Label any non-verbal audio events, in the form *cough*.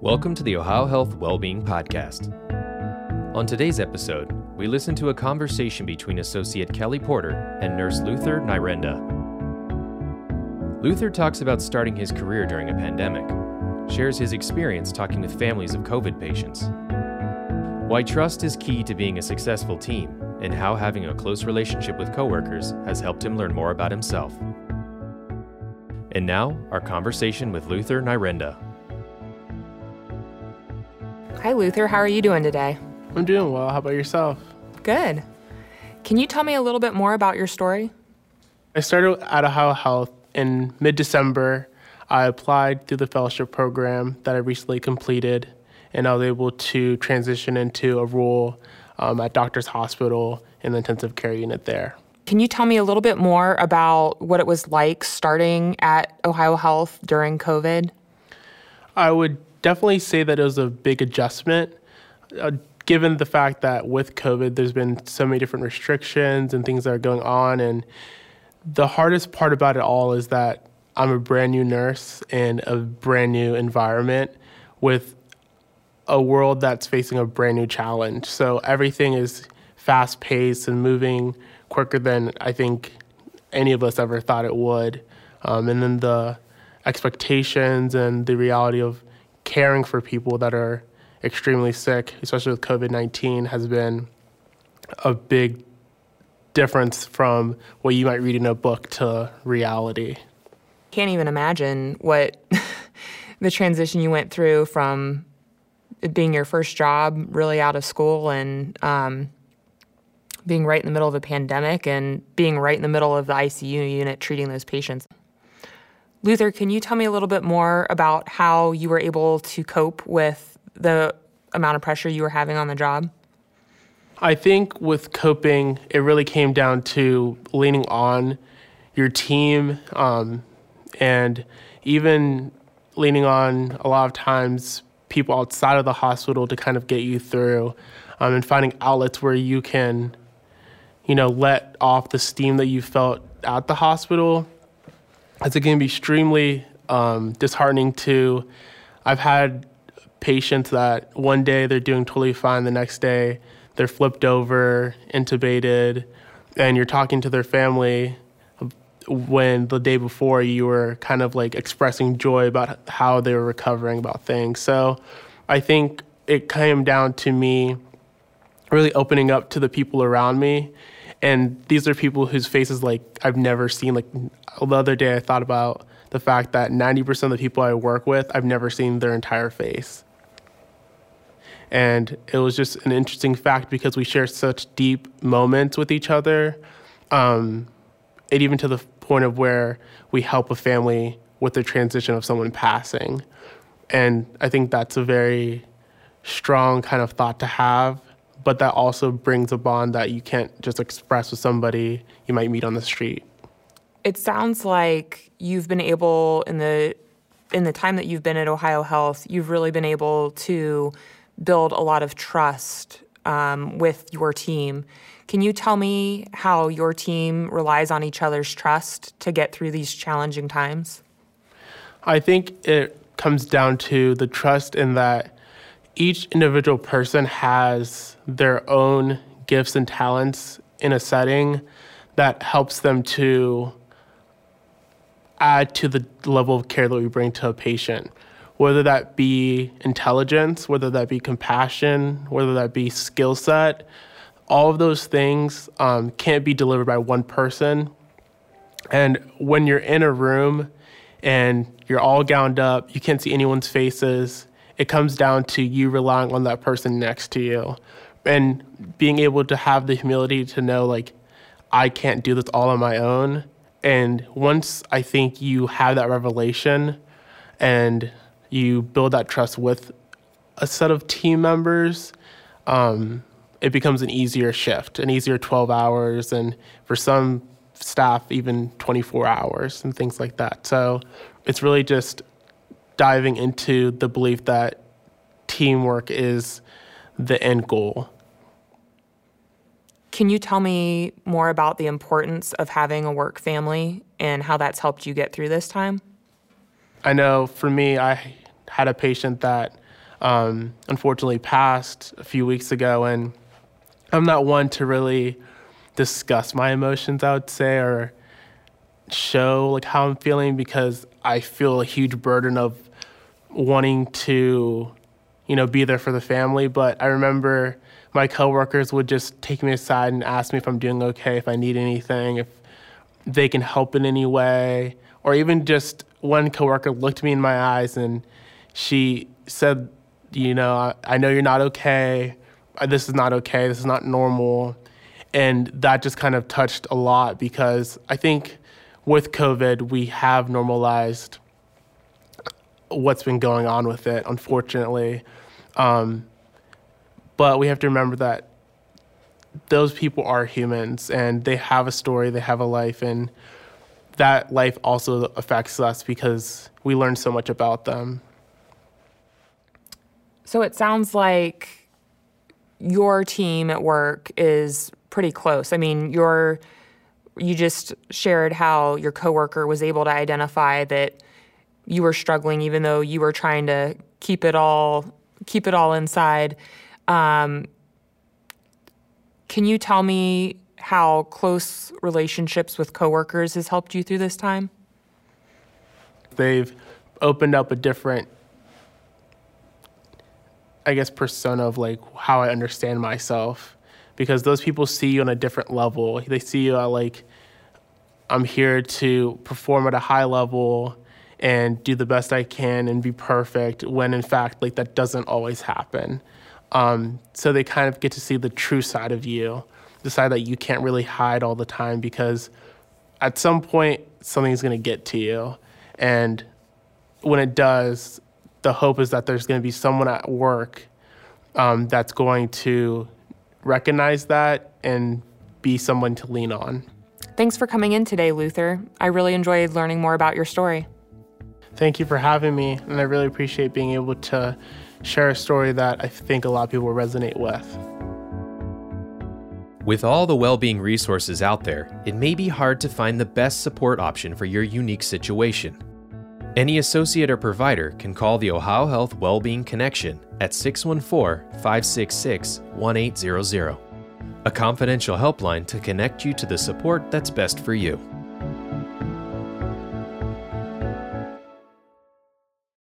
Welcome to the Ohio Health Wellbeing Podcast. On today's episode, we listen to a conversation between Associate Kelly Porter and Nurse Luther Nyirenda. Luther talks about starting his career during a pandemic, shares his experience talking with families of COVID patients, why trust is key to being a successful team, and how having a close relationship with coworkers has helped him learn more about himself. And now, our conversation with Luther Nyirenda. Hi, Luther. How are you doing today? I'm doing well. How about yourself? Good. Can you tell me a little bit more about your story? I started at Ohio Health in mid December. I applied through the fellowship program that I recently completed, and I was able to transition into a role um, at Doctor's Hospital in the intensive care unit there. Can you tell me a little bit more about what it was like starting at Ohio Health during COVID? I would definitely say that it was a big adjustment, uh, given the fact that with COVID, there's been so many different restrictions and things that are going on. And the hardest part about it all is that I'm a brand new nurse in a brand new environment with a world that's facing a brand new challenge. So everything is fast paced and moving quicker than I think any of us ever thought it would. Um, and then the expectations and the reality of caring for people that are extremely sick, especially with COVID 19, has been a big difference from what you might read in a book to reality. Can't even imagine what *laughs* the transition you went through from it being your first job, really out of school, and um, being right in the middle of a pandemic and being right in the middle of the ICU unit treating those patients. Luther, can you tell me a little bit more about how you were able to cope with the amount of pressure you were having on the job? I think with coping, it really came down to leaning on your team um, and even leaning on a lot of times people outside of the hospital to kind of get you through um, and finding outlets where you can, you know, let off the steam that you felt at the hospital it's going to be extremely um, disheartening to. I've had patients that one day they're doing totally fine, the next day they're flipped over, intubated, and you're talking to their family when the day before you were kind of like expressing joy about how they were recovering about things. So I think it came down to me really opening up to the people around me and these are people whose faces like I've never seen. Like the other day, I thought about the fact that 90% of the people I work with, I've never seen their entire face. And it was just an interesting fact because we share such deep moments with each other. Um, and even to the point of where we help a family with the transition of someone passing. And I think that's a very strong kind of thought to have but that also brings a bond that you can't just express with somebody you might meet on the street. It sounds like you've been able in the in the time that you've been at Ohio Health, you've really been able to build a lot of trust um, with your team. Can you tell me how your team relies on each other's trust to get through these challenging times? I think it comes down to the trust in that each individual person has their own gifts and talents in a setting that helps them to add to the level of care that we bring to a patient, whether that be intelligence, whether that be compassion, whether that be skill set. All of those things um, can't be delivered by one person. And when you're in a room and you're all gowned up, you can't see anyone's faces, it comes down to you relying on that person next to you and being able to have the humility to know like I can't do this all on my own. And once I think you have that revelation and you build that trust with a set of team members, um, it becomes an easier shift, an easier 12 hours, and for some staff, even 24 hours and things like that. So it's really just diving into the belief that teamwork is the end goal. Can you tell me more about the importance of having a work family and how that's helped you get through this time? I know for me, I had a patient that um, unfortunately passed a few weeks ago, and I'm not one to really discuss my emotions. I would say or show like how I'm feeling because I feel a huge burden of wanting to, you know, be there for the family. But I remember my coworkers would just take me aside and ask me if I'm doing okay, if I need anything, if they can help in any way, or even just one coworker looked me in my eyes and she said, you know, I, know you're not okay. Uh, this is not okay. This is not normal. And that just kind of touched a lot because I think with COVID, we have normalized what's been going on with it, unfortunately. Um, but we have to remember that those people are humans and they have a story, they have a life, and that life also affects us because we learn so much about them. So it sounds like your team at work is pretty close. I mean, you're you just shared how your coworker was able to identify that you were struggling even though you were trying to keep it all keep it all inside. Um, can you tell me how close relationships with coworkers has helped you through this time? They've opened up a different I guess persona of like how I understand myself because those people see you on a different level. They see you at like I'm here to perform at a high level and do the best I can and be perfect when in fact like that doesn't always happen. Um, so they kind of get to see the true side of you, the side that you can't really hide all the time because at some point something's going to get to you. And when it does, the hope is that there's going to be someone at work um, that's going to recognize that and be someone to lean on. Thanks for coming in today, Luther. I really enjoyed learning more about your story. Thank you for having me, and I really appreciate being able to share a story that I think a lot of people resonate with. With all the well-being resources out there, it may be hard to find the best support option for your unique situation. Any associate or provider can call the Ohio Health Wellbeing Connection at 614 566 1800, a confidential helpline to connect you to the support that's best for you.